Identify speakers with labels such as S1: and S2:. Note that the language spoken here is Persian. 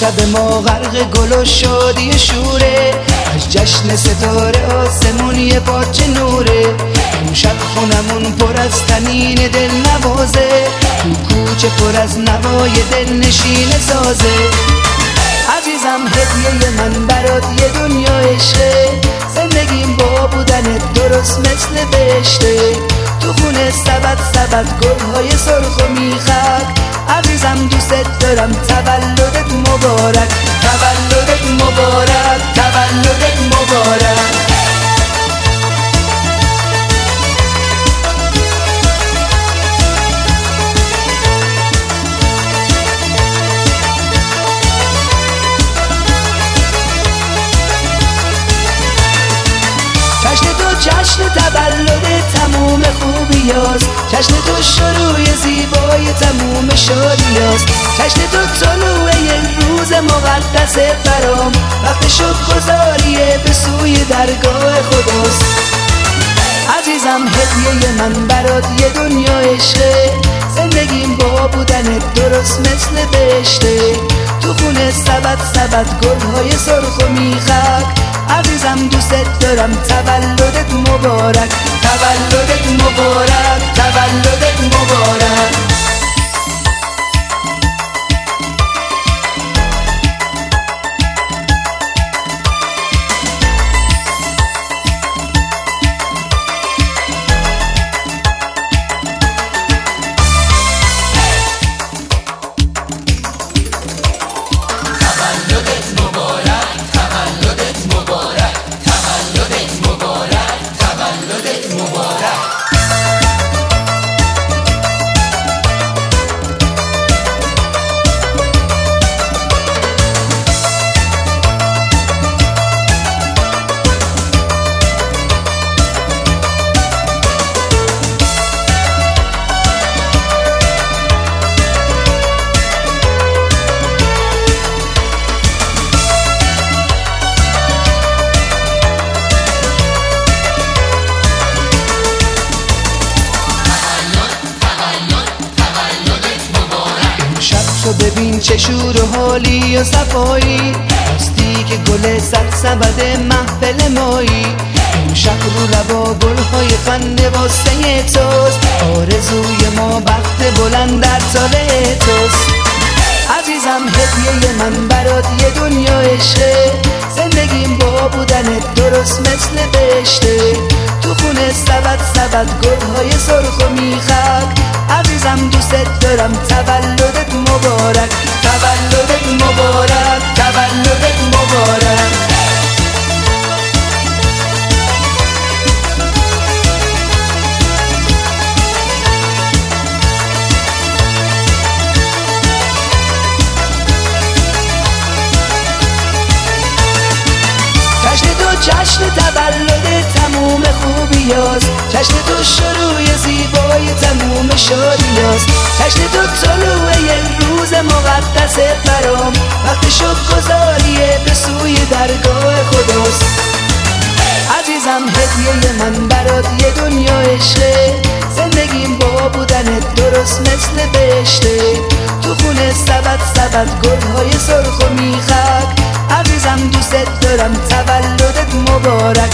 S1: شب ما غرق گل و شادی شوره. از جشن ستاره آسمون یه پاچه نوره. اون شب خونمون پر از تنین دل نوازه. تو کوچه پر از نوای دل نشین سازه. عزیزم هدیه من برات یه دنیا عشقه. زندگیم با بودن درست مثل بشته تو خونه سبد سبد گلهای سرخ و میخک. عزیزم دوست دارم تولدت مبارک تولدت مبارک تولدت مبارک. جشن تولد تموم خوبیاست جشن تو شروع زیبای تموم شادیاست جشن تو طلوع روز مقدس برام. وقت شد به سوی درگاه خداست. عزیزم هدیه من برات یه دنیا عشقه زندگیم با بودن درست مثل بشته تو خونه سبد سبد گلهای سرخ و میخک. عزیزم دوست دارم. تولدت مبارک. تولدت مبارک. تولدت مبارک. تو ببین چه شور و حالی و صفایی. هستی که گل سر سبد محفل مایی. این شب رو لبا گلهای خنده واسه توست. آرزوی ما بخت بلند در سال توست. عزیزم هدیه من برات یه دنیا عشقه. زندگیم با بودن درست مثل بشته تو خونه سبد سبد گلهای سرخ و میخک. عزیزم دوست دارم تولدت مبارک تولدت مبارک تولدت مبارک. جشن تولد تموم خوبیاست جشن تو شروع زیبای تموم شادیاست جشن تو طلوع روز مقدس برام. وقت شد گذاریه به سوی درگاه خداست. عزیزم هدیه من برات یه دنیا عشقه زندگیم با بودن درست مثل بشته تو خونه سبد سبد گلهای سرخ و میخک. عزیزم دوست دارم تولدت مبارک.